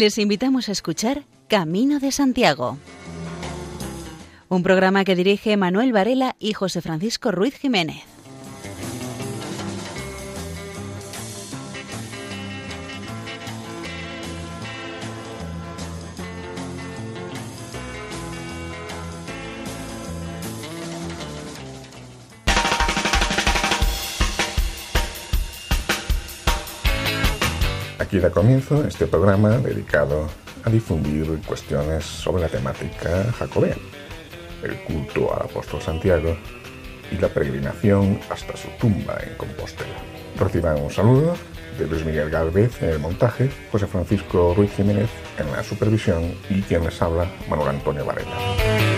Les invitamos a escuchar Camino de Santiago, un programa que dirige Manuel Varela y José Francisco Ruiz Jiménez. Comienzo este programa dedicado a difundir cuestiones sobre la temática jacobea, el culto al apóstol Santiago y la peregrinación hasta su tumba en Compostela. Reciban un saludo de Luis Miguel Galvez en el montaje, José Francisco Ruiz Jiménez en la supervisión y quien les habla, Manuel Antonio Varela.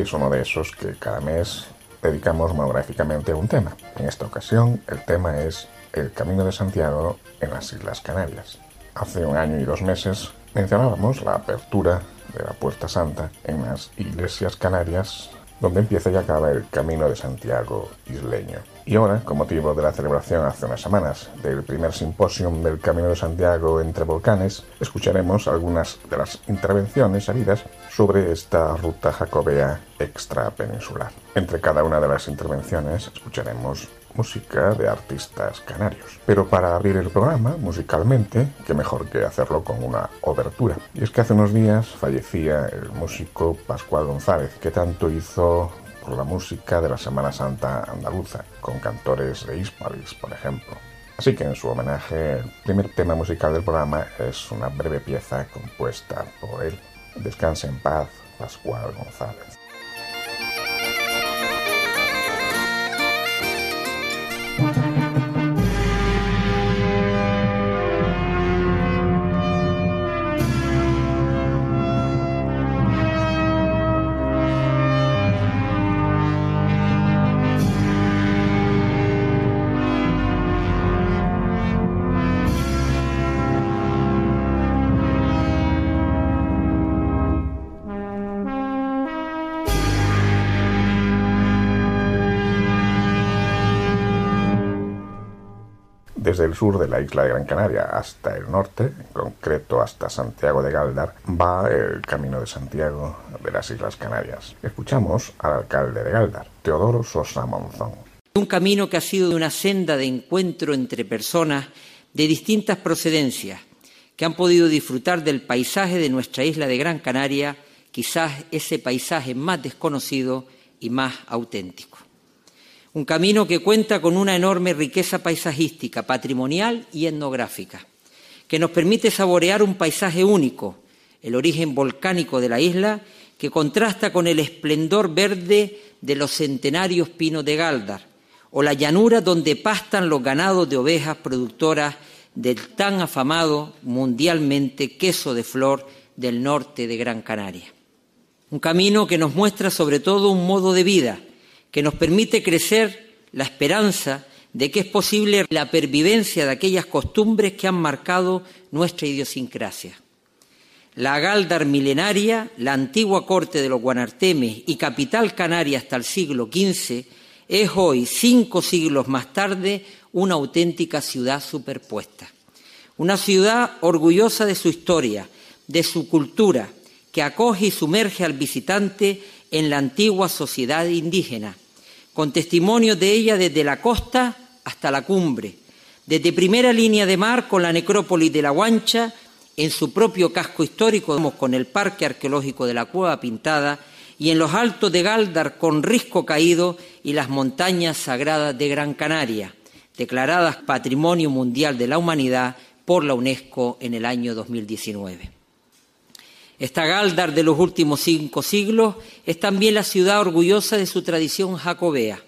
Es uno de esos que cada mes dedicamos monográficamente a un tema. En esta ocasión el tema es el Camino de Santiago en las Islas Canarias. Hace un año y dos meses mencionábamos la apertura de la Puerta Santa en las Iglesias Canarias, donde empieza y acaba el Camino de Santiago isleño. Y ahora, con motivo de la celebración hace unas semanas del primer simposium del Camino de Santiago entre volcanes, escucharemos algunas de las intervenciones habidas sobre esta ruta jacobea extrapeninsular. Entre cada una de las intervenciones escucharemos música de artistas canarios. Pero para abrir el programa musicalmente, qué mejor que hacerlo con una obertura. Y es que hace unos días fallecía el músico Pascual González, que tanto hizo por la música de la Semana Santa andaluza, con cantores de Hispalis, por ejemplo. Así que en su homenaje, el primer tema musical del programa es una breve pieza compuesta por él. Descanse en paz, Pascual González. La isla de Gran Canaria hasta el norte, en concreto hasta Santiago de Galdar, va el Camino de Santiago de las Islas Canarias. Escuchamos al alcalde de Galdar, Teodoro Sosa Monzón. Un camino que ha sido una senda de encuentro entre personas de distintas procedencias, que han podido disfrutar del paisaje de nuestra isla de Gran Canaria, quizás ese paisaje más desconocido y más auténtico. Un camino que cuenta con una enorme riqueza paisajística, patrimonial y etnográfica, que nos permite saborear un paisaje único, el origen volcánico de la isla, que contrasta con el esplendor verde de los centenarios pinos de Galdar, o la llanura donde pastan los ganados de ovejas productoras del tan afamado mundialmente queso de flor del norte de Gran Canaria. Un camino que nos muestra sobre todo un modo de vida, que nos permite crecer la esperanza de que es posible la pervivencia de aquellas costumbres que han marcado nuestra idiosincrasia. La Galdar milenaria, la antigua corte de los Guanartemes y capital canaria hasta el siglo XV, es hoy, cinco siglos más tarde, una auténtica ciudad superpuesta. Una ciudad orgullosa de su historia, de su cultura, que acoge y sumerge al visitante en la antigua sociedad indígena, con testimonios de ella desde la costa hasta la cumbre, desde primera línea de mar con la necrópolis de la Guancha, en su propio casco histórico con el Parque Arqueológico de la Cueva Pintada y en los altos de Galdar con Risco Caído y las montañas sagradas de Gran Canaria, declaradas Patrimonio Mundial de la Humanidad por la UNESCO en el año 2019. Esta Galdar de los últimos cinco siglos es también la ciudad orgullosa de su tradición jacobea,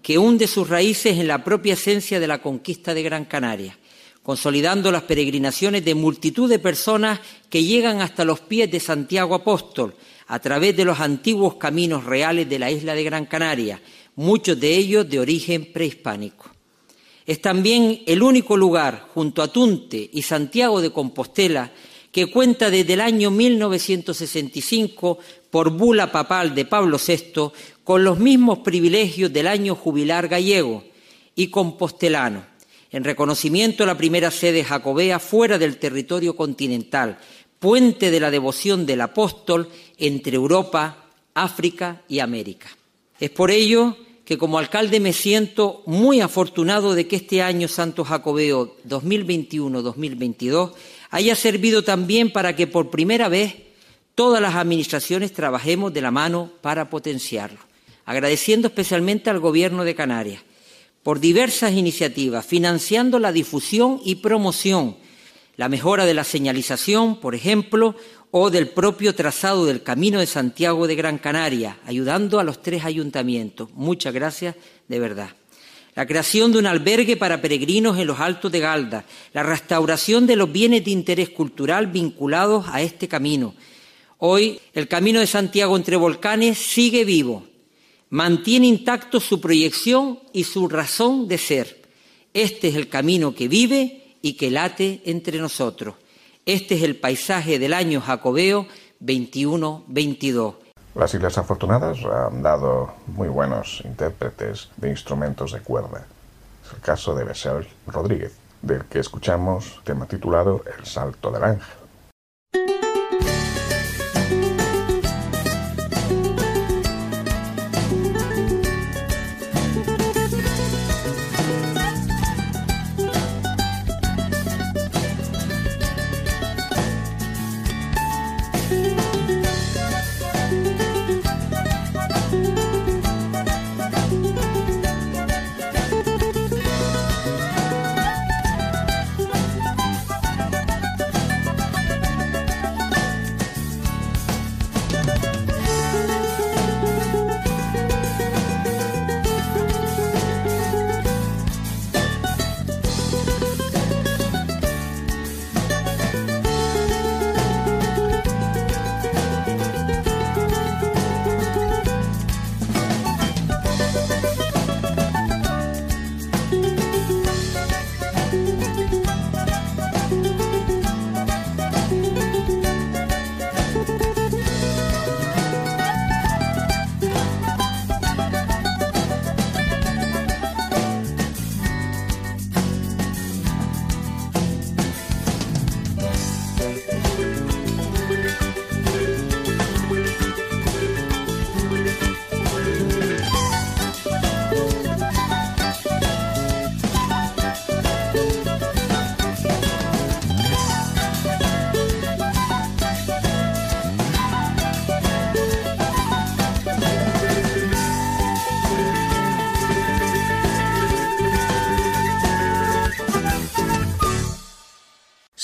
que hunde sus raíces en la propia esencia de la conquista de Gran Canaria, consolidando las peregrinaciones de multitud de personas que llegan hasta los pies de Santiago Apóstol a través de los antiguos caminos reales de la isla de Gran Canaria, muchos de ellos de origen prehispánico. Es también el único lugar, junto a Tunte y Santiago de Compostela, que cuenta desde el año 1965 por bula papal de Pablo VI con los mismos privilegios del año jubilar gallego y compostelano, en reconocimiento a la primera sede jacobea fuera del territorio continental, puente de la devoción del apóstol entre Europa, África y América. Es por ello que como alcalde me siento muy afortunado de que este año Santo Jacobeo 2021-2022 haya servido también para que por primera vez todas las administraciones trabajemos de la mano para potenciarlo. Agradeciendo especialmente al Gobierno de Canarias por diversas iniciativas, financiando la difusión y promoción, la mejora de la señalización, por ejemplo, o del propio trazado del Camino de Santiago de Gran Canaria, ayudando a los tres ayuntamientos. Muchas gracias, de verdad. La creación de un albergue para peregrinos en los Altos de Galda, la restauración de los bienes de interés cultural vinculados a este camino. Hoy el Camino de Santiago entre volcanes sigue vivo, mantiene intacto su proyección y su razón de ser. Este es el camino que vive y que late entre nosotros. Este es el paisaje del año jacobeo 21-22. Las Islas Afortunadas han dado muy buenos intérpretes de instrumentos de cuerda. Es el caso de Besel Rodríguez, del que escuchamos tema titulado El Salto del Ángel.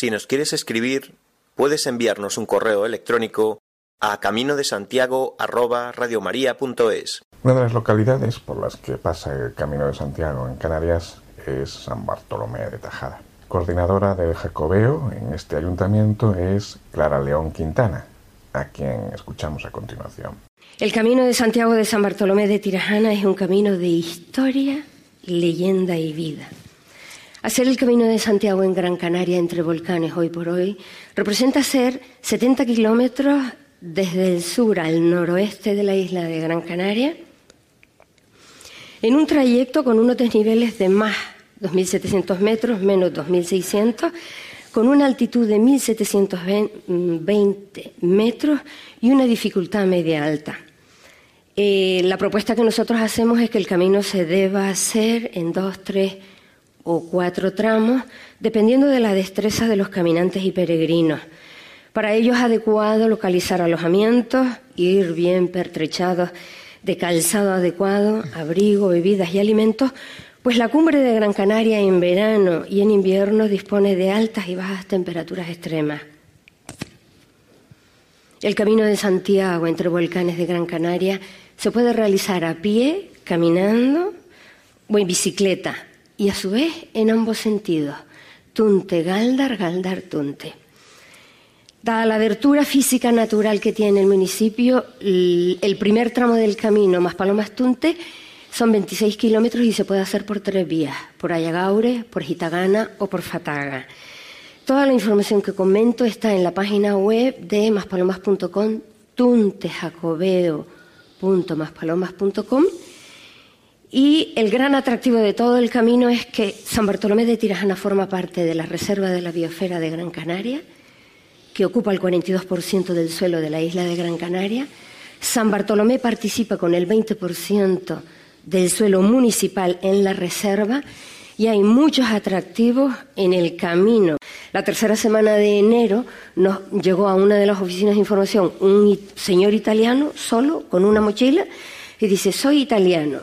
Si nos quieres escribir, puedes enviarnos un correo electrónico a camino de Santiago Una de las localidades por las que pasa el Camino de Santiago en Canarias es San Bartolomé de Tajada. Coordinadora del Jacobeo en este ayuntamiento es Clara León Quintana, a quien escuchamos a continuación. El Camino de Santiago de San Bartolomé de Tirajana es un camino de historia, leyenda y vida. Hacer el Camino de Santiago en Gran Canaria entre volcanes hoy por hoy representa hacer 70 kilómetros desde el sur al noroeste de la isla de Gran Canaria en un trayecto con unos desniveles de más 2.700 metros, menos 2.600, con una altitud de 1.720 metros y una dificultad media alta. Eh, la propuesta que nosotros hacemos es que el camino se deba hacer en dos, tres o cuatro tramos, dependiendo de la destreza de los caminantes y peregrinos. Para ello es adecuado localizar alojamientos, ir bien pertrechados de calzado adecuado, abrigo, bebidas y alimentos, pues la cumbre de Gran Canaria en verano y en invierno dispone de altas y bajas temperaturas extremas. El camino de Santiago entre volcanes de Gran Canaria se puede realizar a pie, caminando o en bicicleta, y a su vez en ambos sentidos, tunte, galdar, galdar, tunte. Dada la abertura física natural que tiene el municipio, el primer tramo del camino más Palomas Tunte son 26 kilómetros y se puede hacer por tres vías, por Ayagaure, por Gitagana o por Fataga. Toda la información que comento está en la página web de maspalomas.com, tuntejacobeo.maspalomas.com y el gran atractivo de todo el camino es que San Bartolomé de Tirajana forma parte de la Reserva de la Biosfera de Gran Canaria, que ocupa el 42% del suelo de la isla de Gran Canaria. San Bartolomé participa con el 20% del suelo municipal en la reserva y hay muchos atractivos en el camino. La tercera semana de enero nos llegó a una de las oficinas de información un señor italiano solo con una mochila y dice, soy italiano,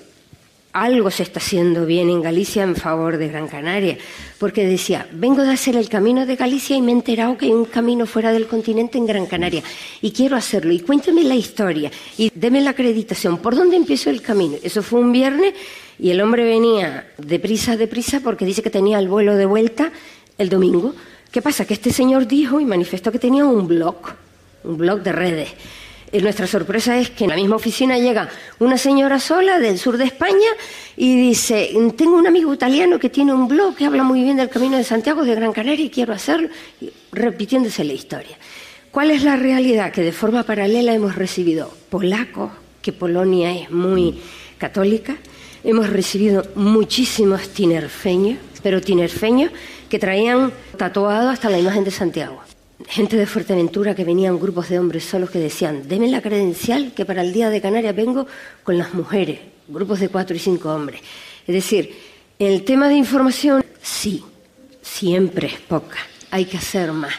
algo se está haciendo bien en Galicia en favor de Gran Canaria, porque decía, vengo de hacer el camino de Galicia y me he enterado que hay un camino fuera del continente en Gran Canaria y quiero hacerlo y cuénteme la historia y deme la acreditación, ¿por dónde empiezo el camino? Eso fue un viernes y el hombre venía deprisa, deprisa porque dice que tenía el vuelo de vuelta el domingo. ¿Qué pasa? Que este señor dijo y manifestó que tenía un blog, un blog de redes y nuestra sorpresa es que en la misma oficina llega una señora sola del sur de España y dice, tengo un amigo italiano que tiene un blog que habla muy bien del Camino de Santiago de Gran Canaria y quiero hacerlo, repitiéndose la historia. ¿Cuál es la realidad? Que de forma paralela hemos recibido polacos, que Polonia es muy católica, hemos recibido muchísimos tinerfeños, pero tinerfeños que traían tatuado hasta la imagen de Santiago gente de Fuerteventura que venían grupos de hombres solos que decían, deme la credencial que para el Día de Canarias vengo con las mujeres, grupos de cuatro y cinco hombres. Es decir, el tema de información, sí, siempre es poca, hay que hacer más,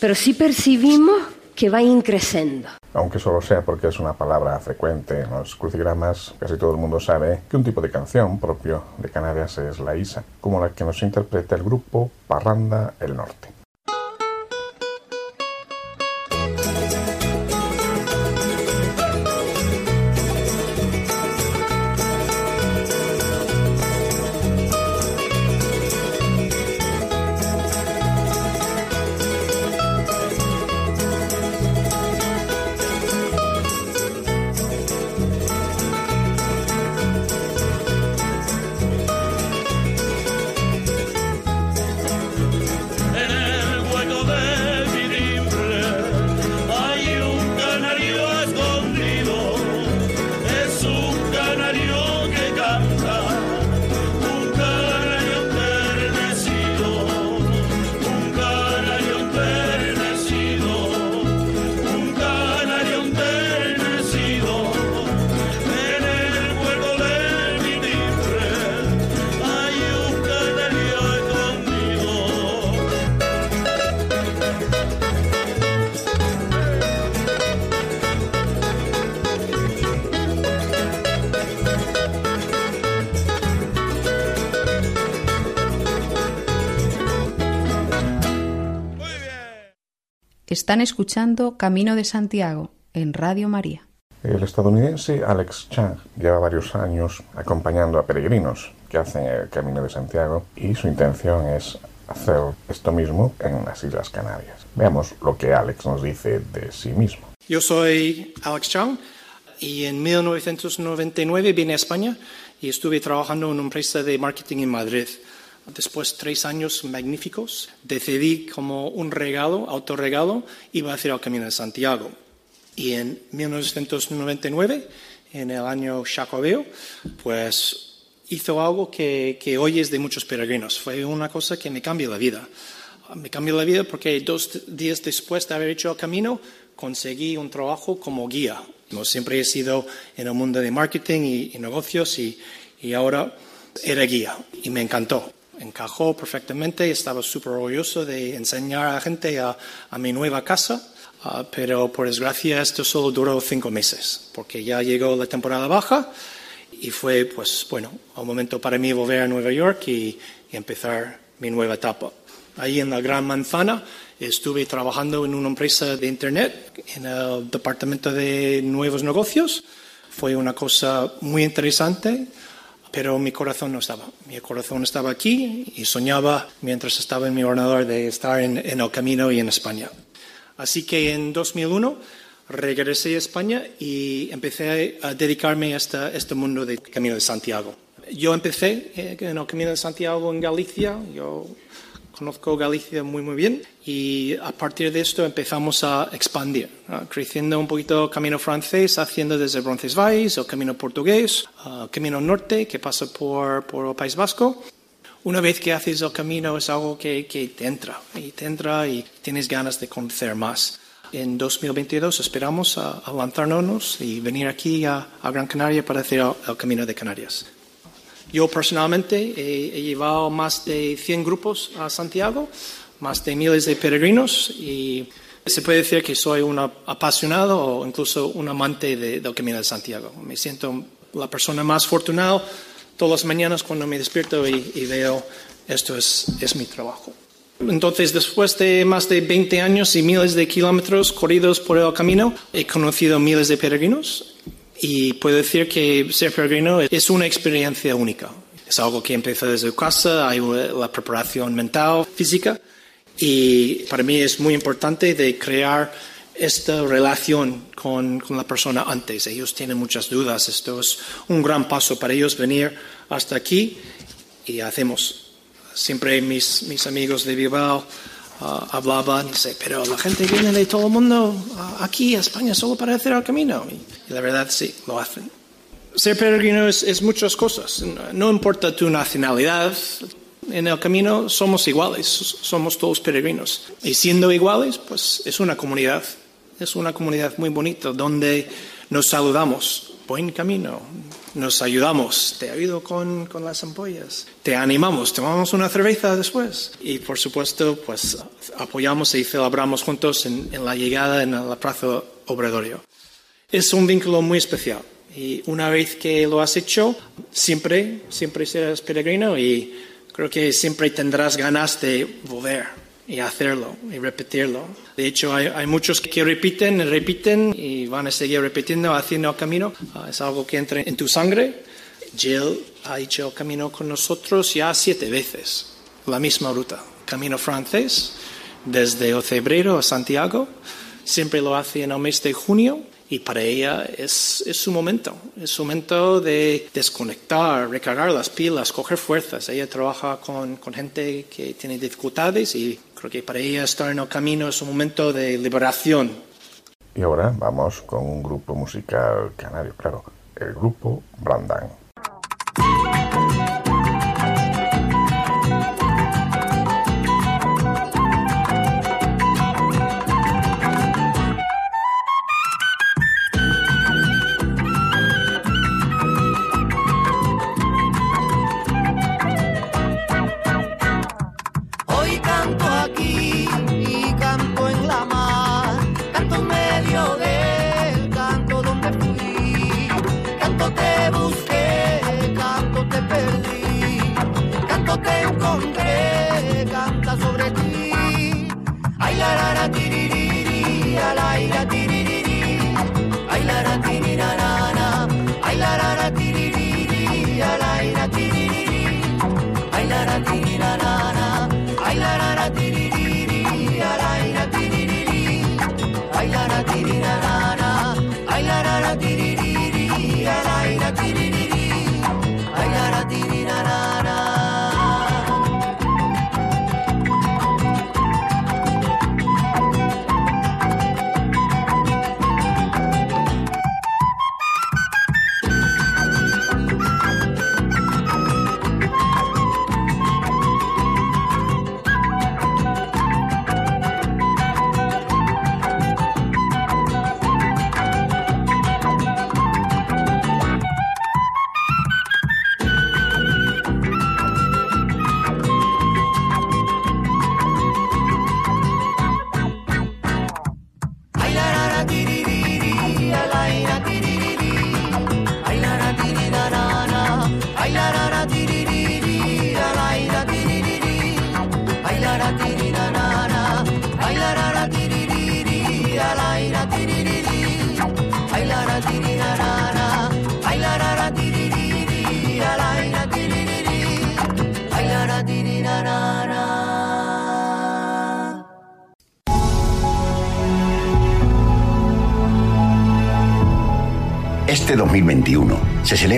pero sí percibimos que va increciendo. Aunque solo sea porque es una palabra frecuente en los crucigramas, casi todo el mundo sabe que un tipo de canción propio de Canarias es la isa, como la que nos interpreta el grupo Parranda el Norte. Están escuchando Camino de Santiago en Radio María. El estadounidense Alex Chang lleva varios años acompañando a peregrinos que hacen el Camino de Santiago y su intención es hacer esto mismo en las Islas Canarias. Veamos lo que Alex nos dice de sí mismo. Yo soy Alex Chang y en 1999 vine a España y estuve trabajando en una empresa de marketing en Madrid. Después de tres años magníficos, decidí como un regalo, autorregalo, iba a hacer el Camino de Santiago. Y en 1999, en el año Chacobeo, pues hizo algo que, que hoy es de muchos peregrinos. Fue una cosa que me cambió la vida. Me cambió la vida porque dos días después de haber hecho el camino, conseguí un trabajo como guía. Yo siempre he sido en el mundo de marketing y, y negocios y, y ahora era guía y me encantó encajó perfectamente, estaba súper orgulloso de enseñar a la gente a, mi nueva casa, ah, pero por desgracia esto solo duró cinco meses, porque ya llegó la temporada baja y fue, pues bueno, un momento para mí volver a Nueva York y, empezar mi nueva etapa. Ahí en la Gran Manzana estuve trabajando en una empresa de Internet, en el departamento de nuevos negocios. Fue una cosa muy interesante pero mi corazón no estaba. Mi corazón estaba aquí y soñaba mientras estaba en mi ordenador de estar en, el camino y en España. Así que en 2001 regresé a España y empecé a dedicarme a este, mundo del Camino de Santiago. Yo empecé eh, en el Camino de Santiago en Galicia, conozco Galicia muy, muy bien y a partir de esto empezamos a expandir, creciendo un poquito camino francés, haciendo desde Roncesvalles, el camino portugués, el camino norte que pasa por, por el País Vasco. Una vez que haces el camino es algo que, que te entra y te entra y tienes ganas de conocer más. En 2022 esperamos a, lanzarnos y venir aquí a, Gran Canaria para hacer el Camino de Canarias. Yo personalmente he, llevado más de 100 grupos a Santiago, más de miles de peregrinos y se puede decir que soy un apasionado o incluso un amante del Camino de Santiago. Me siento la persona más afortunada todas las mañanas cuando me despierto y, veo esto es, es mi trabajo. Entonces, después de más de 20 años y miles de kilómetros corridos por el camino, he conocido miles de peregrinos y puedo decir que ser peregrino es una experiencia única. Es algo que empieza desde casa, hay la preparación mental, física, y para mí es muy importante de crear esta relación con, con, la persona antes. Ellos tienen muchas dudas, esto es un gran paso para ellos venir hasta aquí y hacemos. Siempre mis, mis amigos de Bilbao Ah, hablaban pero la gente viene de todo el mundo aquí a España solo para hacer el camino. Y, la verdad sí, lo hacen. Ser peregrino es, muchas cosas. No, importa tu nacionalidad, en el camino somos iguales, somos todos peregrinos. Y siendo iguales, pues es una comunidad. Es una comunidad muy bonita donde nos saludamos. Buen camino, nos ayudamos, te ayudo con, con, las ampollas, te animamos, tomamos una cerveza después. Y por supuesto pues apoyamos y celebramos juntos en, la llegada en la Plaza Obradorio. Es un vínculo muy especial. Y una vez que lo has hecho, siempre, siempre serás peregrino y creo que siempre tendrás ganas de volver y hacerlo y repetirlo. De hecho, hay, muchos que repiten, repiten y van a seguir repitiendo, haciendo el camino. Ah, es algo que entra en tu sangre. Jill ha hecho el camino con nosotros ya siete veces, la misma ruta. Camino francés, desde Ocebrero a Santiago. Siempre lo hace en el mes de junio y para ella es, es, su momento, es su momento de desconectar, recargar las pilas, coger fuerzas. Ella trabaja con, con, gente que tiene dificultades y creo que para ella estar en el camino es un momento de liberación. Y ahora vamos con un grupo musical canario, claro, el grupo Brandán.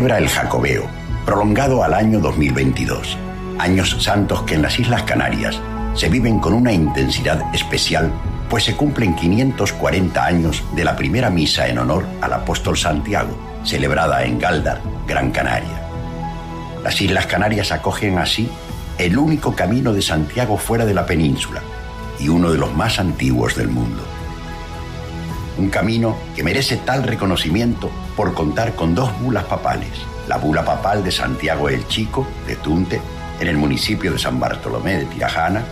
El Jacobeo, prolongado al año 2022, años santos que en las Islas Canarias se viven con una intensidad especial, pues se cumplen 540 años de la primera misa en honor al apóstol Santiago, celebrada en Galdar, Gran Canaria. Las Islas Canarias acogen así el único camino de Santiago fuera de la península y uno de los más antiguos del mundo. Un camino que merece tal reconocimiento por contar con dos bulas papales, la bula papal de Santiago el Chico, de Tunte, en el municipio de San Bartolomé de Tirajana,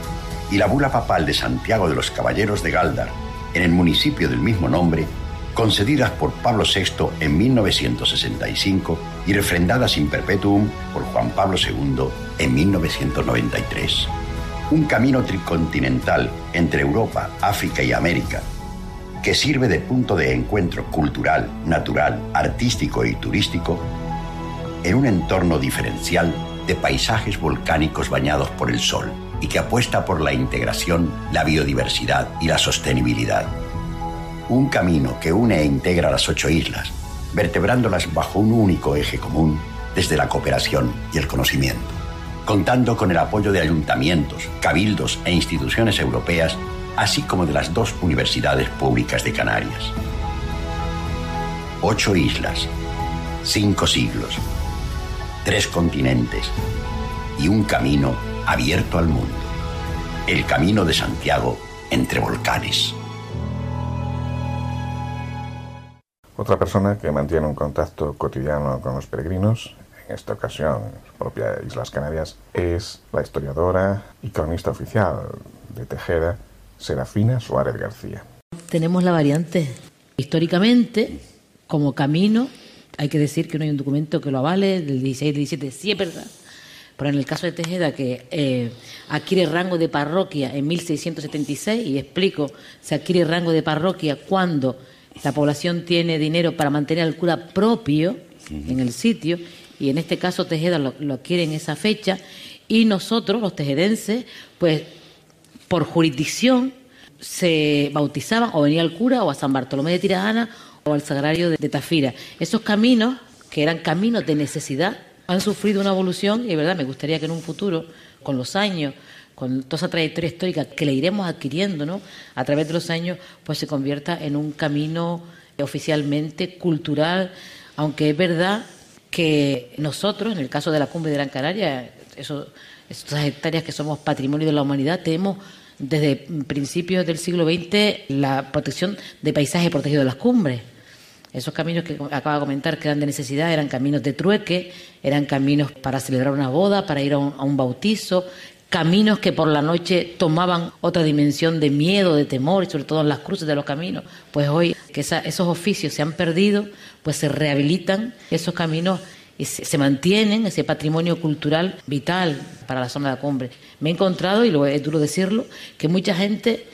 y la bula papal de Santiago de los Caballeros de Galdar, en el municipio del mismo nombre, concedidas por Pablo VI en 1965 y refrendadas in perpetuum por Juan Pablo II en 1993. Un camino tricontinental entre Europa, África y América que sirve de punto de encuentro cultural, natural, artístico y turístico en un entorno diferencial de paisajes volcánicos bañados por el sol y que apuesta por la integración, la biodiversidad y la sostenibilidad. Un camino que une e integra las ocho islas, vertebrándolas bajo un único eje común desde la cooperación y el conocimiento, contando con el apoyo de ayuntamientos, cabildos e instituciones europeas, así como de las dos universidades públicas de Canarias. Ocho islas, cinco siglos, tres continentes y un camino abierto al mundo. El camino de Santiago entre volcanes. Otra persona que mantiene un contacto cotidiano con los peregrinos, en esta ocasión propia Islas Canarias, es la historiadora y cronista oficial de Tejeda, Serafina Suárez García. Tenemos la variante. Históricamente, como camino, hay que decir que no hay un documento que lo avale, del 16 del 17, sí es verdad, pero en el caso de Tejeda, que eh, adquiere rango de parroquia en 1676, y explico, se adquiere rango de parroquia cuando la población tiene dinero para mantener al cura propio en el sitio, y en este caso Tejeda lo, lo adquiere en esa fecha, y nosotros, los tejedenses, pues por jurisdicción se bautizaban o venía el cura o a San Bartolomé de Tirajana o al Sagrario de, de Tafira. Esos caminos, que eran caminos de necesidad, han sufrido una evolución y, verdad, me gustaría que en un futuro, con los años, con toda esa trayectoria histórica que le iremos adquiriendo, ¿no? A través de los años, pues se convierta en un camino oficialmente cultural, aunque es verdad que nosotros, en el caso de la cumbre de Gran Canaria, esas hectáreas que somos patrimonio de la humanidad, tenemos desde principios del siglo XX la protección de paisaje protegido de las cumbres. Esos caminos que acaba de comentar que eran de necesidad eran caminos de trueque, eran caminos para celebrar una boda, para ir a un, a un bautizo, caminos que por la noche tomaban otra dimensión de miedo, de temor, y sobre todo en las cruces de los caminos. Pues hoy que esa, esos oficios se han perdido, pues se rehabilitan esos caminos y se, mantienen, ese patrimonio cultural vital para la zona de la cumbre. Me he encontrado, y lo es duro decirlo, que mucha gente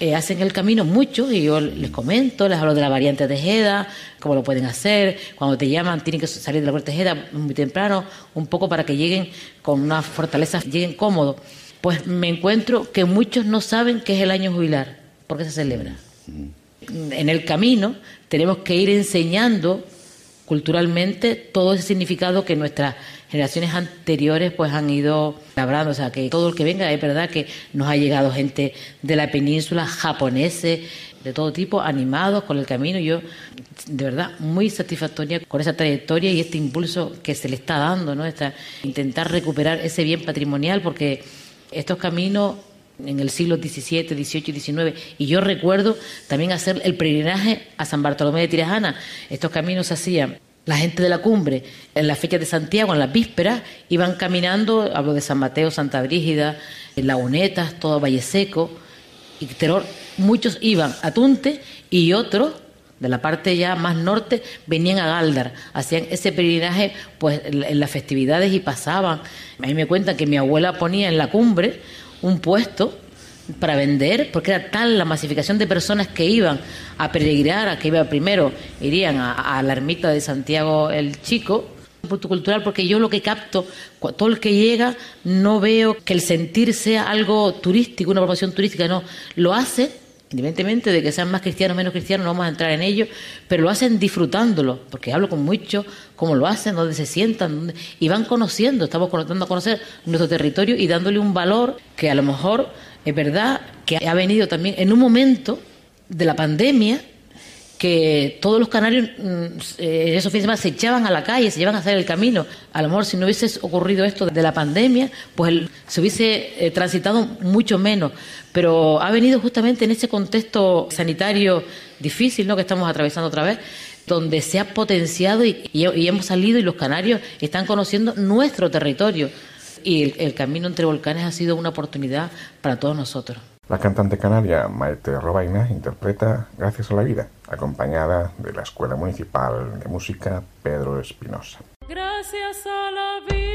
eh, hacen el camino, muchos, y yo les comento, les hablo de la variante de Tejeda, cómo lo pueden hacer, cuando te llaman tienen que salir de la puerta de Tejeda muy temprano, un poco para que lleguen con una fortaleza, lleguen cómodos. Pues me encuentro que muchos no saben qué es el año jubilar, porque se celebra. En el camino tenemos que ir enseñando culturalmente todo ese significado que nuestras generaciones anteriores pues han ido labrando, o sea que todo el que venga es verdad que nos ha llegado gente de la península, japoneses, de todo tipo, animados con el camino, yo de verdad muy satisfactoria con esa trayectoria y este impulso que se le está dando, ¿no? Esta, intentar recuperar ese bien patrimonial porque estos caminos en el siglo XVII, XVIII y XIX. Y yo recuerdo también hacer el peregrinaje a San Bartolomé de Tirajana. Estos caminos se hacían la gente de la cumbre, en la fecha de Santiago, en las vísperas, iban caminando, hablo de San Mateo, Santa Brígida, Lagunetas, todo Valle Seco, y Teror, muchos iban a Tunte y otros de la parte ya más norte venían a Galdar, hacían ese peregrinaje pues en las festividades y pasaban. A mí me cuentan que mi abuela ponía en la cumbre un puesto para vender, porque era tal la masificación de personas que iban a peregrinar, a que iba primero, irían a, a la ermita de Santiago el Chico, cultural, porque yo lo que capto, todo el que llega, no veo que el sentir sea algo turístico, una promoción turística, no, lo hace independientemente de que sean más cristianos o menos cristianos, no vamos a entrar en ello, pero lo hacen disfrutándolo, porque hablo con muchos, cómo lo hacen, dónde se sientan, y van conociendo, estamos dando a conocer nuestro territorio y dándole un valor que a lo mejor Es verdad que ha venido también en un momento de la pandemia que todos los canarios mm, eh, esos fines de semana se echaban a la calle, se llevan a hacer el camino. A lo mejor si no hubiese ocurrido esto de la pandemia, pues se hubiese eh, transitado mucho menos. Pero ha venido justamente en ese contexto sanitario difícil ¿no? que estamos atravesando otra vez, donde se ha potenciado y, hemos salido y los canarios están conociendo nuestro territorio. Y el camino entre volcanes ha sido una oportunidad para todos nosotros. La cantante canaria Maite Robaina interpreta Gracias a la vida, acompañada de la Escuela Municipal de Música Pedro Espinosa. Gracias a la vida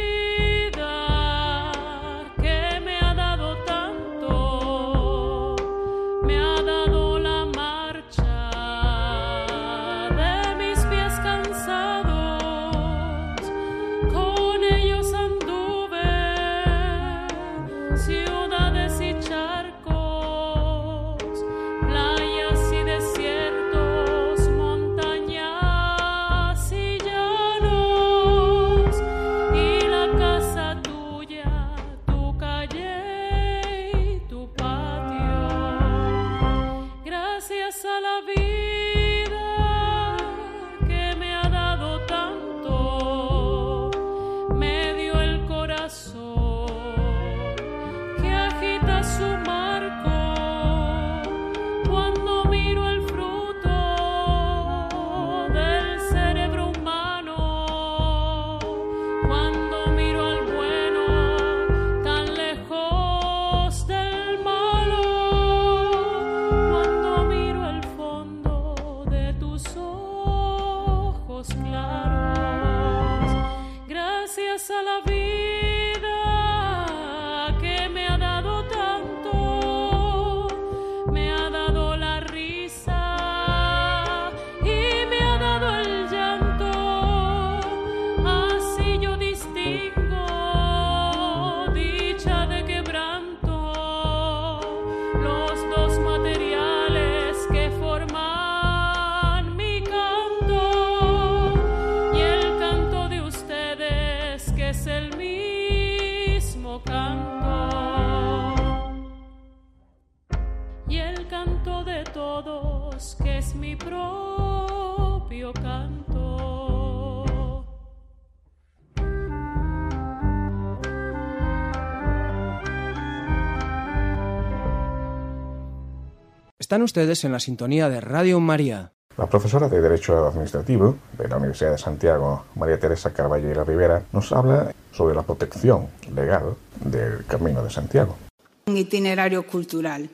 Están ustedes en la sintonía de Radio María. La profesora de Derecho Administrativo de la Universidad de Santiago, María Teresa Carballera Rivera, nos habla sobre la protección legal del Camino de Santiago. Un itinerario cultural.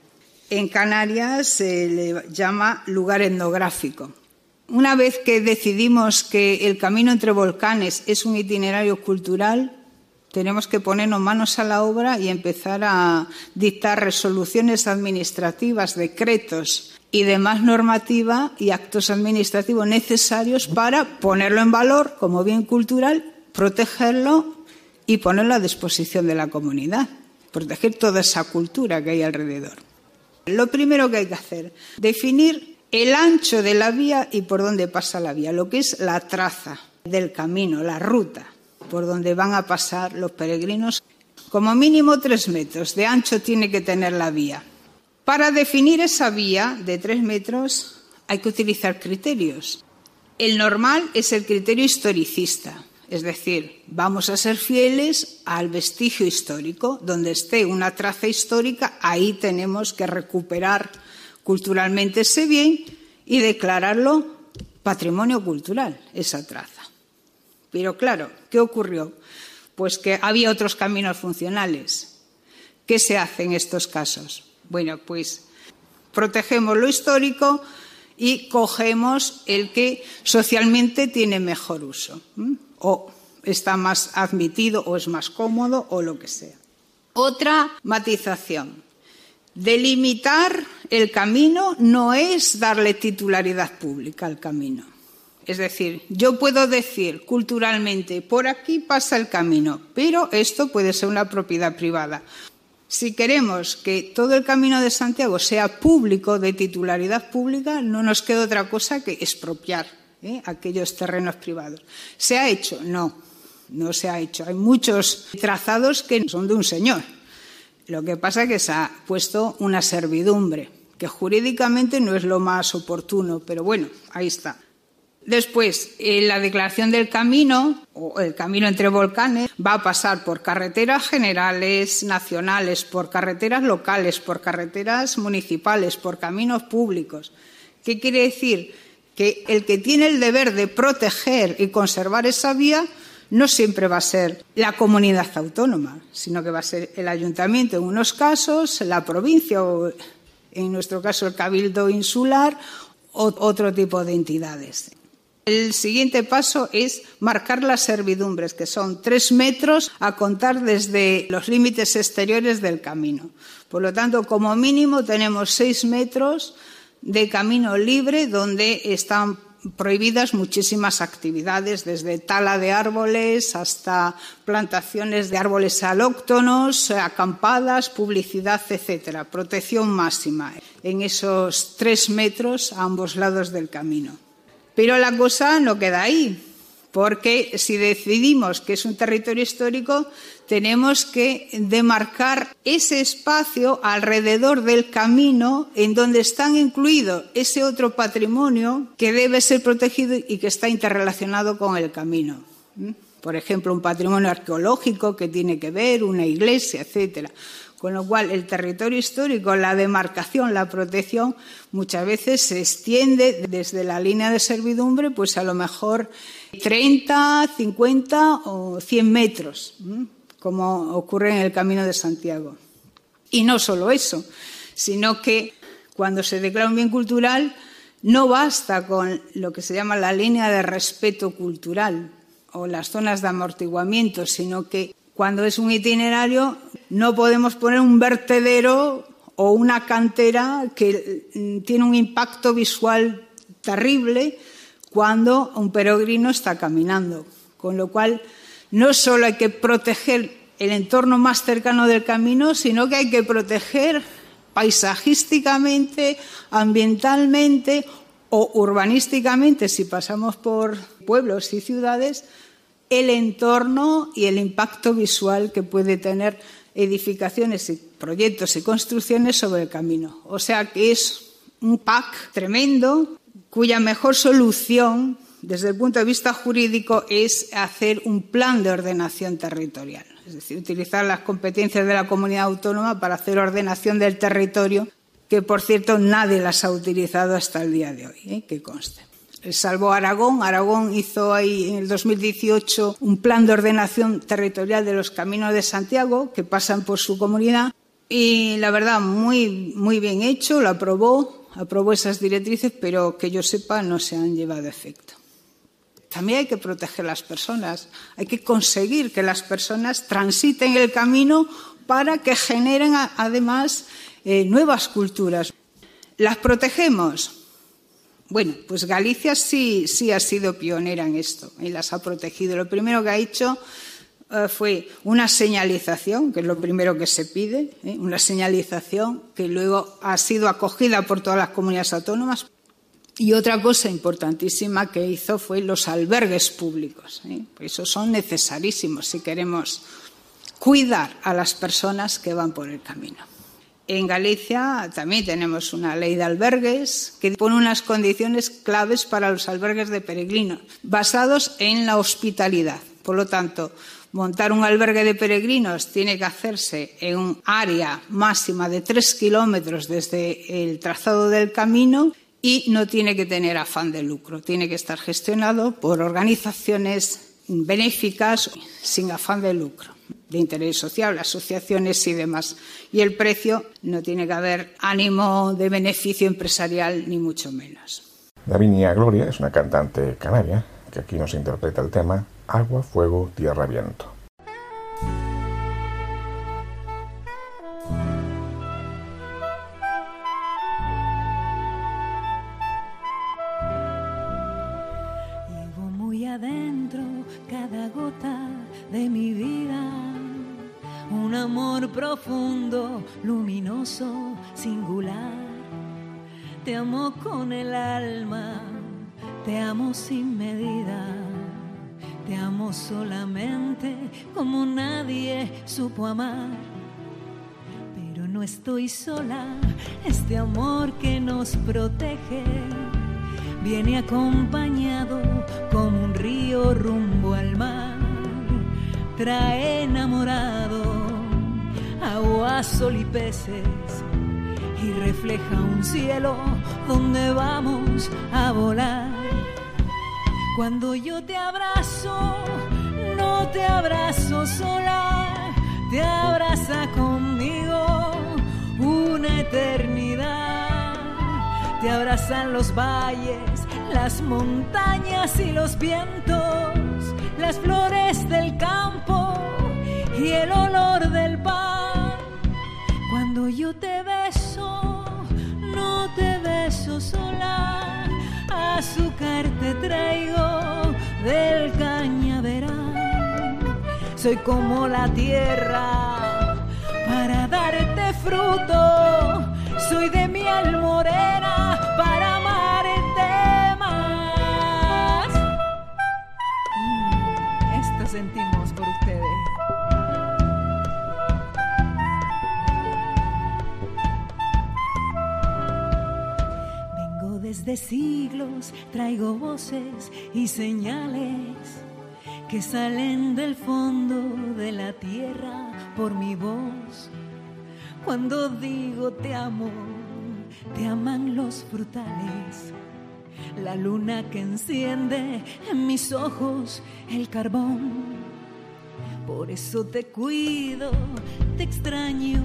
En Canarias se le llama lugar etnográfico. Una vez que decidimos que el camino entre volcanes es un itinerario cultural, tenemos que ponernos manos a la obra y empezar a dictar resoluciones administrativas, decretos y demás normativa y actos administrativos necesarios para ponerlo en valor como bien cultural, protegerlo y ponerlo a disposición de la comunidad, proteger toda esa cultura que hay alrededor. Lo primero que hay que hacer, definir el ancho de la vía y por dónde pasa la vía, lo que es la traza del camino, la ruta por donde van a pasar los peregrinos. Como mínimo tres metros de ancho tiene que tener la vía. Para definir esa vía de tres metros hay que utilizar criterios. El normal es el criterio historicista, es decir, vamos a ser fieles al vestigio histórico. Donde esté una traza histórica, ahí tenemos que recuperar culturalmente ese bien y declararlo patrimonio cultural, esa traza. Pero claro, ¿qué ocurrió? Pues que había otros caminos funcionales. ¿Qué se hace en estos casos? Bueno, pues protegemos lo histórico y cogemos el que socialmente tiene mejor uso, o está más admitido, o es más cómodo, o lo que sea. Otra matización. Delimitar el camino no es darle titularidad pública al camino. Es decir, yo puedo decir culturalmente, por aquí pasa el camino, pero esto puede ser una propiedad privada. Si queremos que todo el camino de Santiago sea público, de titularidad pública, no nos queda otra cosa que expropiar ¿eh? aquellos terrenos privados. ¿Se ha hecho? No, no se ha hecho. Hay muchos trazados que son de un señor. Lo que pasa es que se ha puesto una servidumbre, que jurídicamente no es lo más oportuno, pero bueno, ahí está. Después, eh, la declaración del camino, o el camino entre volcanes, va a pasar por carreteras generales, nacionales, por carreteras locales, por carreteras municipales, por caminos públicos. ¿Qué quiere decir? Que el que tiene el deber de proteger y conservar esa vía no siempre va a ser la comunidad autónoma, sino que va a ser el ayuntamiento en unos casos, la provincia o, en nuestro caso, el cabildo insular o otro tipo de entidades. El siguiente paso es marcar las servidumbres, que son tres metros a contar desde los límites exteriores del camino. Por lo tanto, como mínimo tenemos seis metros de camino libre donde están prohibidas muchísimas actividades, desde tala de árboles hasta plantaciones de árboles alóctonos, acampadas, publicidad, etcétera. Protección máxima en esos tres metros a ambos lados del camino. Pero la cosa no queda ahí, porque si decidimos que es un territorio histórico, tenemos que demarcar ese espacio alrededor del camino en donde están incluido ese otro patrimonio que debe ser protegido y que está interrelacionado con el camino. Por ejemplo, un patrimonio arqueológico que tiene que ver, una iglesia, etcétera. Con lo cual, el territorio histórico, la demarcación, la protección, muchas veces se extiende desde la línea de servidumbre, pues a lo mejor 30, 50 o 100 metros, como ocurre en el Camino de Santiago. Y no solo eso, sino que cuando se declara un bien cultural, no basta con lo que se llama la línea de respeto cultural o las zonas de amortiguamiento, sino que cuando es un itinerario no podemos poner un vertedero o una cantera que mm, tiene un impacto visual terrible cuando un peregrino está caminando. Con lo cual, no solo hay que proteger el entorno más cercano del camino, sino que hay que proteger paisajísticamente, ambientalmente o urbanísticamente, si pasamos por pueblos y ciudades, el entorno y el impacto visual que puede tener edificaciones y proyectos y construcciones sobre el camino. O sea que es un pack tremendo cuya mejor solución desde el punto de vista jurídico es hacer un plan de ordenación territorial, es decir, utilizar las competencias de la comunidad autónoma para hacer ordenación del territorio, que por cierto nadie las ha utilizado hasta el día de hoy, ¿eh? que conste salvo Aragón. Aragón hizo ahí en el 2018 un plan de ordenación territorial de los caminos de Santiago que pasan por su comunidad y la verdad muy, muy bien hecho, lo aprobó, aprobó esas directrices, pero que yo sepa no se han llevado a efecto. También hay que proteger a las personas, hay que conseguir que las personas transiten el camino para que generen además eh, nuevas culturas. ¿Las protegemos? Bueno, pues Galicia sí, sí ha sido pionera en esto y las ha protegido. Lo primero que ha hecho eh, fue una señalización, que es lo primero que se pide, ¿eh? una señalización que luego ha sido acogida por todas las comunidades autónomas. Y otra cosa importantísima que hizo fue los albergues públicos. ¿eh? Esos son necesarísimos si queremos cuidar a las personas que van por el camino. En Galicia también tenemos una ley de albergues que pone unas condiciones claves para los albergues de peregrinos, basados en la hospitalidad. Por lo tanto, montar un albergue de peregrinos tiene que hacerse en un área máxima de tres kilómetros desde el trazado del camino y no tiene que tener afán de lucro. Tiene que estar gestionado por organizaciones benéficas sin afán de lucro de interés social, asociaciones y demás. Y el precio no tiene que haber ánimo de beneficio empresarial, ni mucho menos. Davinia Gloria es una cantante canaria que aquí nos interpreta el tema Agua, Fuego, Tierra, Viento. Singular. Te amo con el alma, te amo sin medida, te amo solamente como nadie supo amar. no estoy sola, este amor que nos protege viene acompañado como un río rumbo al mar, trae enamorado agua, sol y peces y refleja un cielo donde vamos a volar. Cuando yo te abrazo, no te abrazo sola, te abraza conmigo una eternidad. Te abrazan los valles, las montañas y los vientos, las flores del campo y el olor del pan. Yo te beso, no te beso sola, azúcar te traigo del cañaveral. Soy como la tierra para darte fruto, soy de miel morena para amarte más. Mm, esto sentimos Desde siglos, traigo voces y señales que salen del fondo de la tierra por mi voz. Cuando digo te amo, te aman los frutales. La luna que enciende en mis ojos el carbón. Por eso te cuido, te extraño,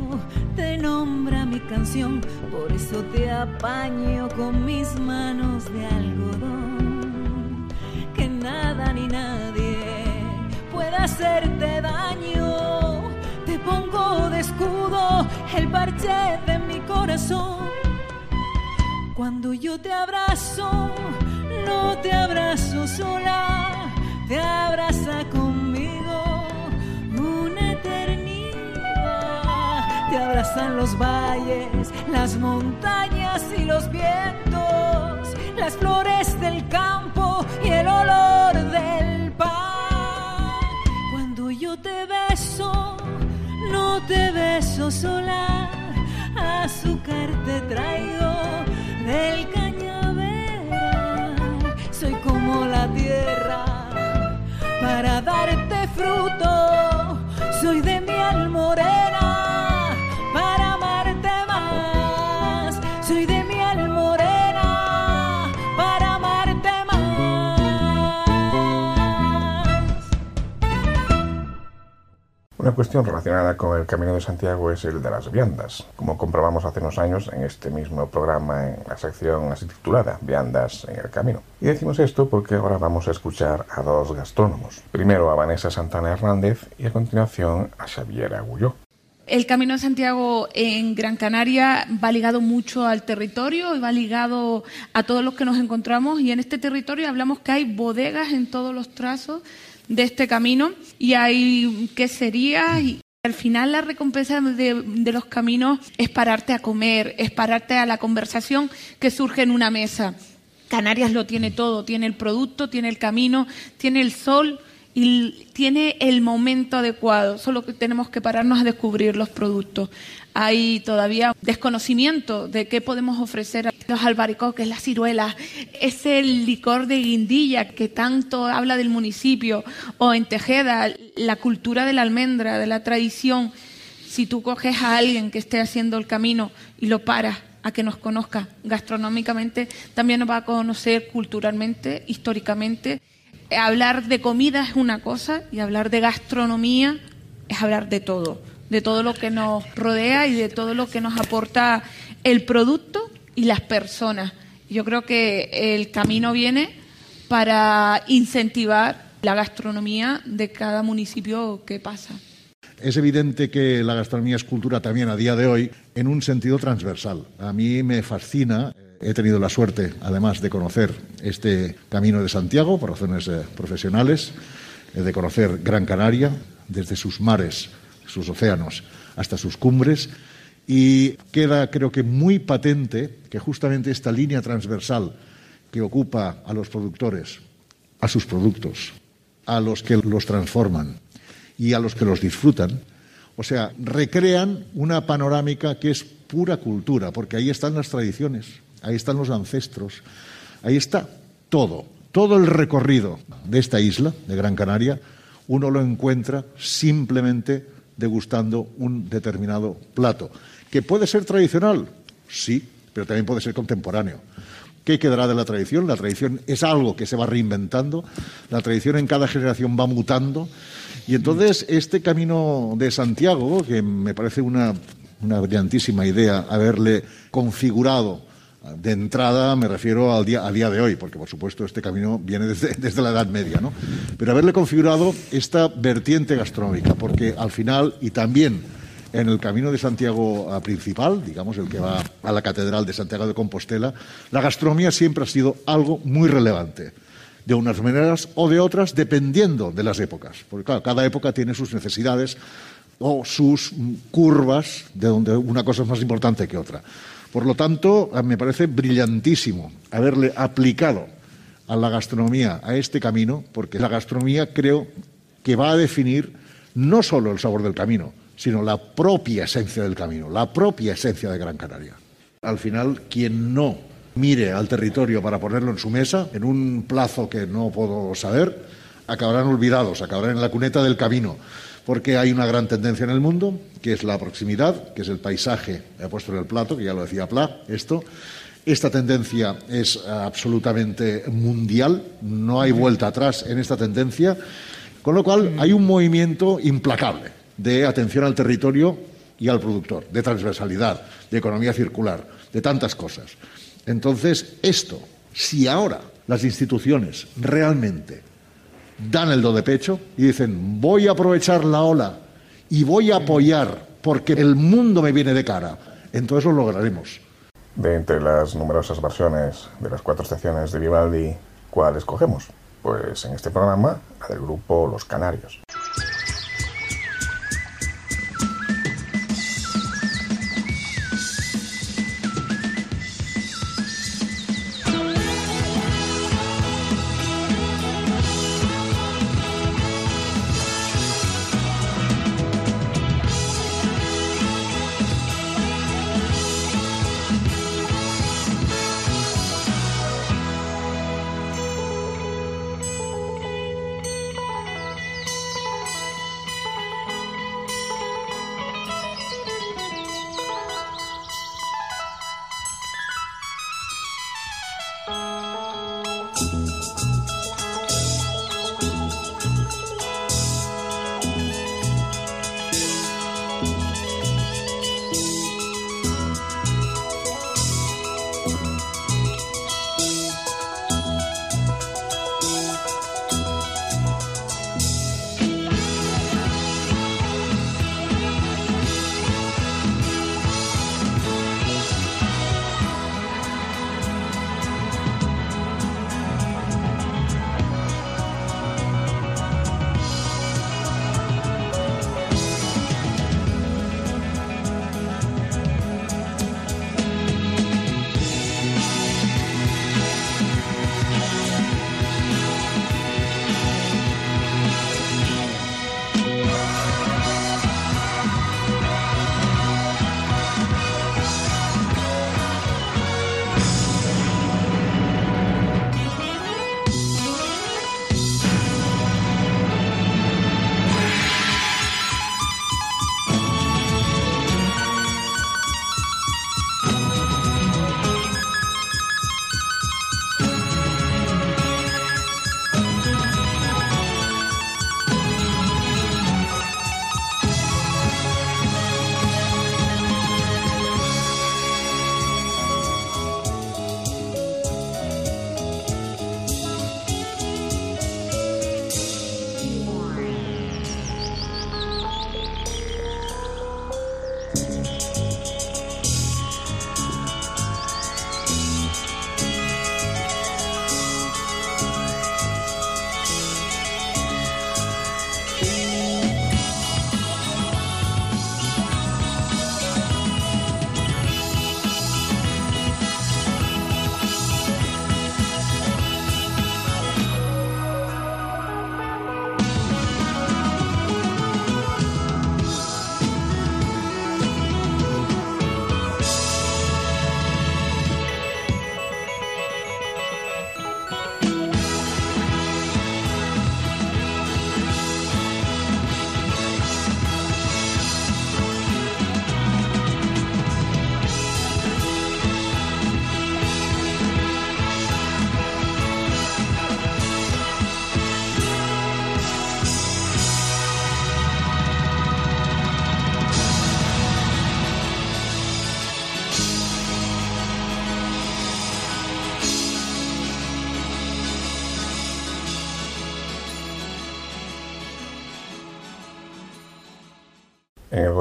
te nombra mi canción. Por eso te apaño con mis manos de algodón. Que nada ni nadie pueda hacerte daño. Te pongo de escudo el parche de mi corazón. Cuando yo te abrazo, no te abrazo sola, te abraza conmigo Abrazan los valles, las montañas y los vientos, las flores del campo y el olor del pan. Cuando yo te beso, no te beso sola, cuestión relacionada con el Camino de Santiago es el de las viandas, como comprobamos hace unos años en este mismo programa en la sección así titulada Viandas en el Camino. Y decimos esto porque ahora vamos a escuchar a dos gastrónomos. Primero a Vanessa Santana Hernández y a continuación a Xavier Agulló. El Camino de Santiago en Gran Canaria va ligado mucho al territorio y va ligado a todos los que nos encontramos y en este territorio hablamos que hay bodegas en todos los trazos de este camino y hay queserías y al final la recompensa de, de los caminos es pararte a comer, es pararte a la conversación que surge en una mesa. Canarias lo tiene todo, tiene el producto, tiene el camino, tiene el sol y tiene el momento adecuado, solo que tenemos que pararnos a descubrir los productos. Hay todavía desconocimiento de qué podemos ofrecer a los albaricoques, las ciruelas, ese licor de guindilla que tanto habla del municipio, o en Tejeda, la cultura de la almendra, de la tradición. Si tú coges a alguien que esté haciendo el camino y lo paras a que nos conozca gastronómicamente, también nos va a conocer culturalmente, históricamente. Hablar de comida es una cosa y hablar de gastronomía es hablar de todo, de todo lo que nos rodea y de todo lo que nos aporta el producto y las personas. Yo creo que el camino viene para incentivar la gastronomía de cada municipio que pasa. Es evidente que la gastronomía es cultura también a día de hoy en un sentido transversal. A mí me fascina. He tenido la suerte, además, de conocer este Camino de Santiago por razones eh, profesionales, eh, de conocer Gran Canaria, desde sus mares, sus océanos, hasta sus cumbres. Y queda, creo que, muy patente que justamente esta línea transversal que ocupa a los productores, a sus productos, a los que los transforman y a los que los disfrutan, O sea, recrean una panorámica que es pura cultura, porque ahí están las tradiciones, ahí están los ancestros, ahí está todo, todo el recorrido de esta isla, de Gran Canaria, uno lo encuentra simplemente degustando un determinado plato, que puede ser tradicional, sí, pero también puede ser contemporáneo. ¿Qué quedará de la tradición? La tradición es algo que se va reinventando, la tradición en cada generación va mutando, y entonces este camino de Santiago, que me parece una, una brillantísima idea haberle configurado de entrada me refiero al día, de hoy, porque por supuesto este camino viene desde, la Edad Media, ¿no? Pero haberle configurado esta vertiente gastronómica, porque al final, y también en el camino de Santiago principal, digamos, el que va a la Catedral de Santiago de Compostela, la gastronomía siempre ha sido algo muy relevante de unas maneras o de otras, dependiendo de las épocas. Porque, cada época tiene sus necesidades o sus curvas, de donde una cosa es más importante que otra. Por lo tanto, me parece brillantísimo haberle aplicado a la gastronomía a este camino, porque la gastronomía creo que va a definir no solo el sabor del camino, sino la propia esencia del camino, la propia esencia de Gran Canaria. Al final, quien no mire al territorio para ponerlo en su mesa, en un plazo que no puedo saber, acabarán olvidados, acabarán en la cuneta del camino porque hay una gran tendencia en el mundo, que es la proximidad, que es el paisaje he puesto en el plato, que ya lo decía Pla, esto. Esta tendencia es absolutamente mundial, no hay vuelta atrás en esta tendencia, con lo cual hay un movimiento implacable de atención al territorio y al productor, de transversalidad, de economía circular, de tantas cosas. Entonces, esto, si ahora las instituciones realmente dan el do de pecho y dicen, voy a aprovechar la ola y voy a apoyar porque el mundo me viene de cara. Entonces lo lograremos. De entre las numerosas versiones de las cuatro estaciones de Vivaldi, ¿cuál escogemos? Pues en este programa, la del grupo Los Canarios.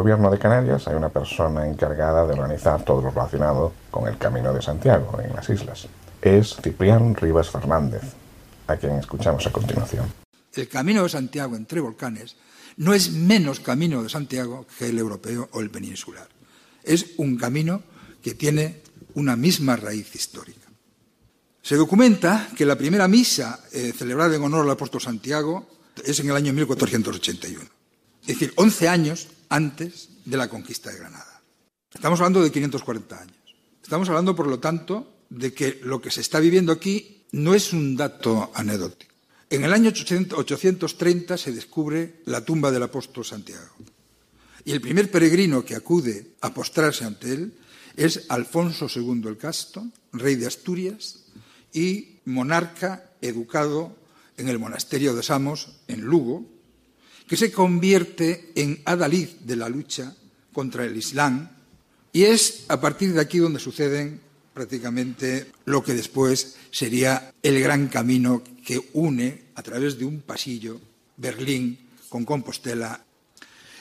Gobierno de Canarias hay una persona encargada de organizar todo lo relacionado con el Camino de Santiago en las islas. Es Ciprián Rivas Fernández, a quien escuchamos a continuación. El Camino de Santiago entre volcanes no es menos Camino de Santiago que el europeo o el peninsular. Es un camino que tiene una misma raíz histórica. Se documenta que la primera misa eh, celebrada en honor al apóstol Santiago es en el año 1481, es decir, 11 años antes de la conquista de Granada. Estamos hablando de 540 años. Estamos hablando, por lo tanto, de que lo que se está viviendo aquí no es un dato anecdótico. En el año 830 se descubre la tumba del apóstol Santiago. Y el primer peregrino que acude a postrarse ante él es Alfonso II el Casto, rey de Asturias y monarca educado en el monasterio de Samos, en Lugo, que se convierte en adalid de la lucha contra el Islam y es a partir de aquí donde suceden prácticamente lo que después sería el gran camino que une a través de un pasillo Berlín con Compostela.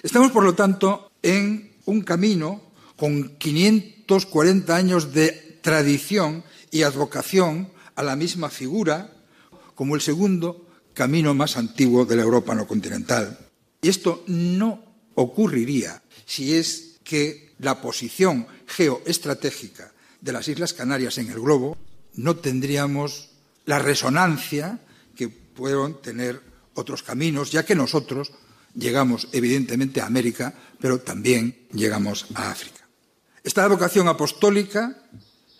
Estamos, por lo tanto, en un camino con 540 años de tradición y advocación a la misma figura como el segundo camino más antiguo de la Europa no continental. Y esto no ocurriría si es que la posición geoestratégica de las Islas Canarias en el globo no tendríamos la resonancia que pueden tener otros caminos, ya que nosotros llegamos evidentemente a América, pero también llegamos a África. Esta vocación apostólica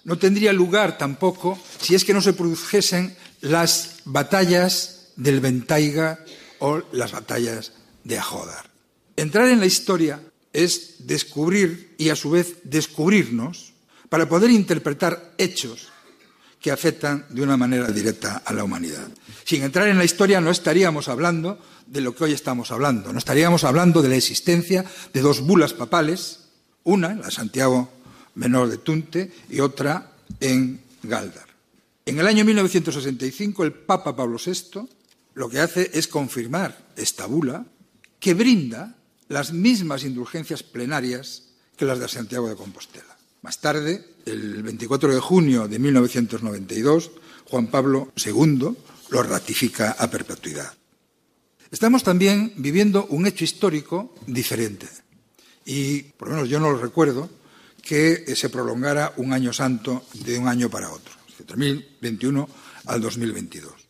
no tendría lugar tampoco si es que no se produjesen las batallas del Ventaiga o las batallas de Ajódar. Entrar en la historia es descubrir y a su vez descubrirnos para poder interpretar hechos que afectan de una manera directa a la humanidad. Sin entrar en la historia no estaríamos hablando de lo que hoy estamos hablando, no estaríamos hablando de la existencia de dos bulas papales, una, la Santiago Menor de Tunte, y otra en Galdar. En el año 1965 el Papa Pablo VI lo que hace es confirmar esta bula que brinda las mismas indulgencias plenarias que las de Santiago de Compostela. Más tarde, el 24 de junio de 1992, Juan Pablo II lo ratifica a perpetuidad. Estamos también viviendo un hecho histórico diferente y, por lo menos yo no lo recuerdo, que se prolongara un año santo de un año para otro, de 2021 al 2022.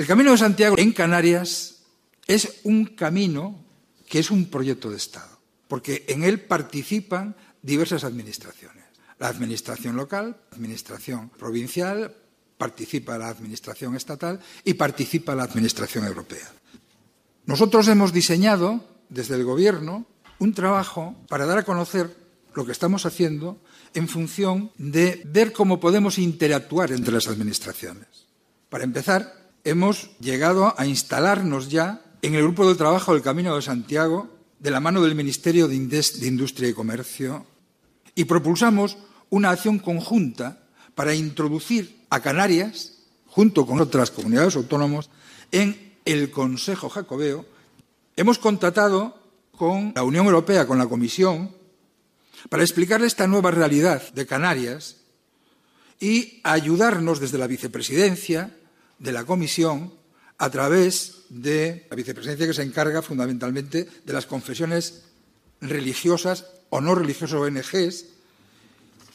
El Camino de Santiago en Canarias es un camino que es un proyecto de Estado, porque en él participan diversas administraciones. La administración local, la administración provincial, participa la administración estatal y participa la administración europea. Nosotros hemos diseñado desde el Gobierno un trabajo para dar a conocer lo que estamos haciendo en función de ver cómo podemos interactuar entre las administraciones. Para empezar, hemos llegado a instalarnos ya en el grupo de trabajo del Camino de Santiago de la mano del Ministerio de Industria y Comercio y propulsamos una acción conjunta para introducir a Canarias, junto con otras comunidades autónomas, en el Consejo Jacobeo. Hemos contratado con la Unión Europea, con la Comisión, para explicar esta nueva realidad de Canarias y ayudarnos desde la vicepresidencia de la Comisión a través de la vicepresidencia que se encarga fundamentalmente de las confesiones religiosas o no religiosas ONGs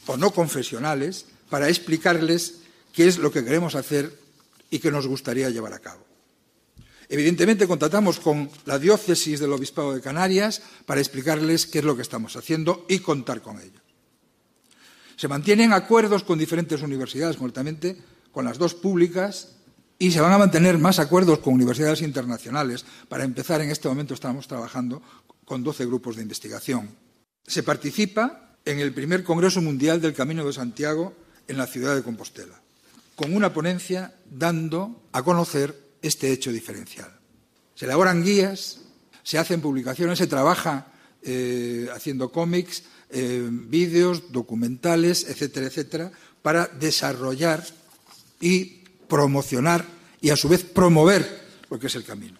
o no confesionales para explicarles qué es lo que queremos hacer y que nos gustaría llevar a cabo. Evidentemente, contactamos con la diócesis del Obispado de Canarias para explicarles qué es lo que estamos haciendo y contar con ellos. Se mantienen acuerdos con diferentes universidades, concretamente con las dos públicas, y se van a mantener más acuerdos con universidades internacionales. Para empezar, en este momento estamos trabajando con 12 grupos de investigación. Se participa en el primer Congreso Mundial del Camino de Santiago en la ciudad de Compostela, con una ponencia dando a conocer este hecho diferencial. Se elaboran guías, se hacen publicaciones, se trabaja eh, haciendo cómics, eh, vídeos, documentales, etcétera, etcétera, para desarrollar y promocionar y a su vez promover lo que es el camino.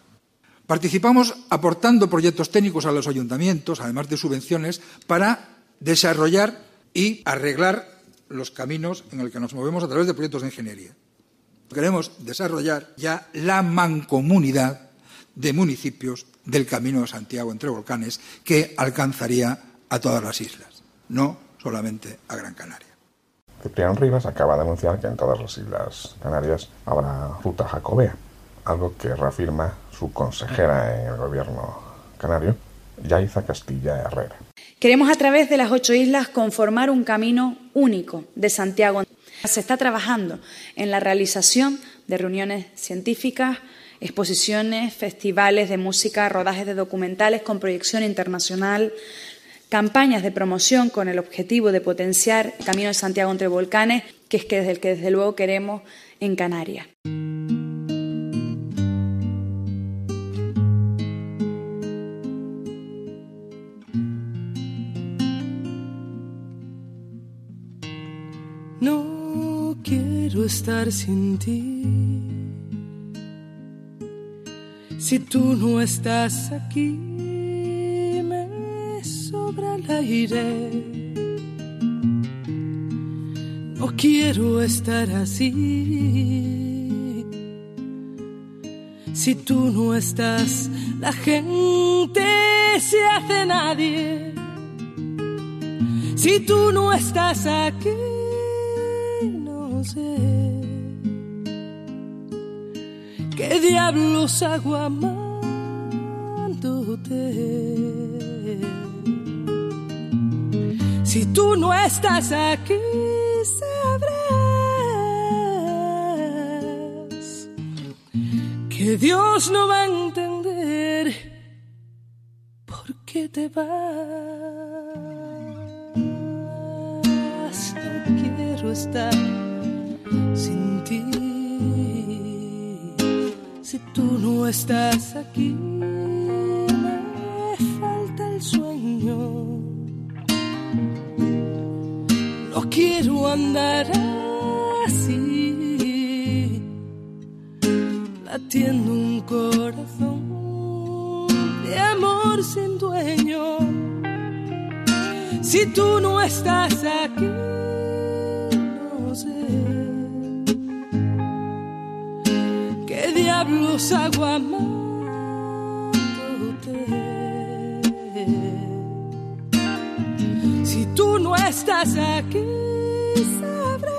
Participamos aportando proyectos técnicos a los ayuntamientos, además de subvenciones, para desarrollar y arreglar los caminos en el que nos movemos a través de proyectos de ingeniería. Queremos desarrollar ya la mancomunidad de municipios del Camino de Santiago entre volcanes que alcanzaría a todas las islas, no solamente a Gran Canaria. Cipriano Rivas acaba de anunciar que en todas las Islas Canarias habrá ruta jacobea, algo que reafirma su consejera en el gobierno canario, Yaiza Castilla Herrera. Queremos a través de las ocho islas conformar un camino único de Santiago. Se está trabajando en la realización de reuniones científicas, exposiciones, festivales de música, rodajes de documentales con proyección internacional, campañas de promoción con el objetivo de potenciar Camino de Santiago entre volcanes, que es desde el que desde luego queremos en Canarias. No quiero estar sin ti. Si tú no estás aquí, No quiero estar así. Si tú no estás, la gente se hace nadie. Si tú no estás aquí, no sé qué diablos hago amándote. Si tú no estás aquí, sabrás que Dios no va a entender por qué te vas. No quiero estar sin ti. Si tú no estás aquí, quiero andar así, latiendo un corazón de amor sin dueño. Si tú no estás aquí, no sé qué diablos hago amándote. Si tú no estás aquí, sabrás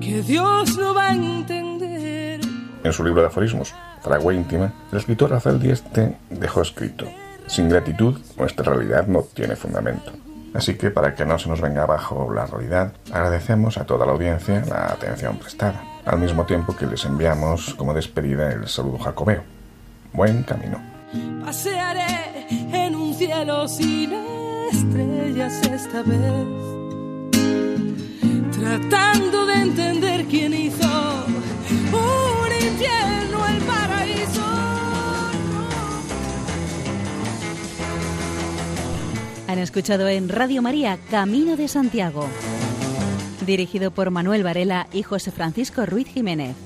que Dios no va a entender. En su libro de aforismos, Fragua íntima, el escritor Rafael Dieste dejó escrito: Sin gratitud, nuestra realidad no tiene fundamento. Así que, para que no se nos venga abajo la realidad, agradecemos a toda la audiencia la atención prestada, al mismo tiempo que les enviamos como despedida el saludo jacobeo. Buen camino. Pasearé cielo sin estrellas esta vez, tratando de entender quién hizo un infierno el paraíso. Han escuchado en Radio María Camino de Santiago, dirigido por Manuel Varela y José Francisco Ruiz Jiménez.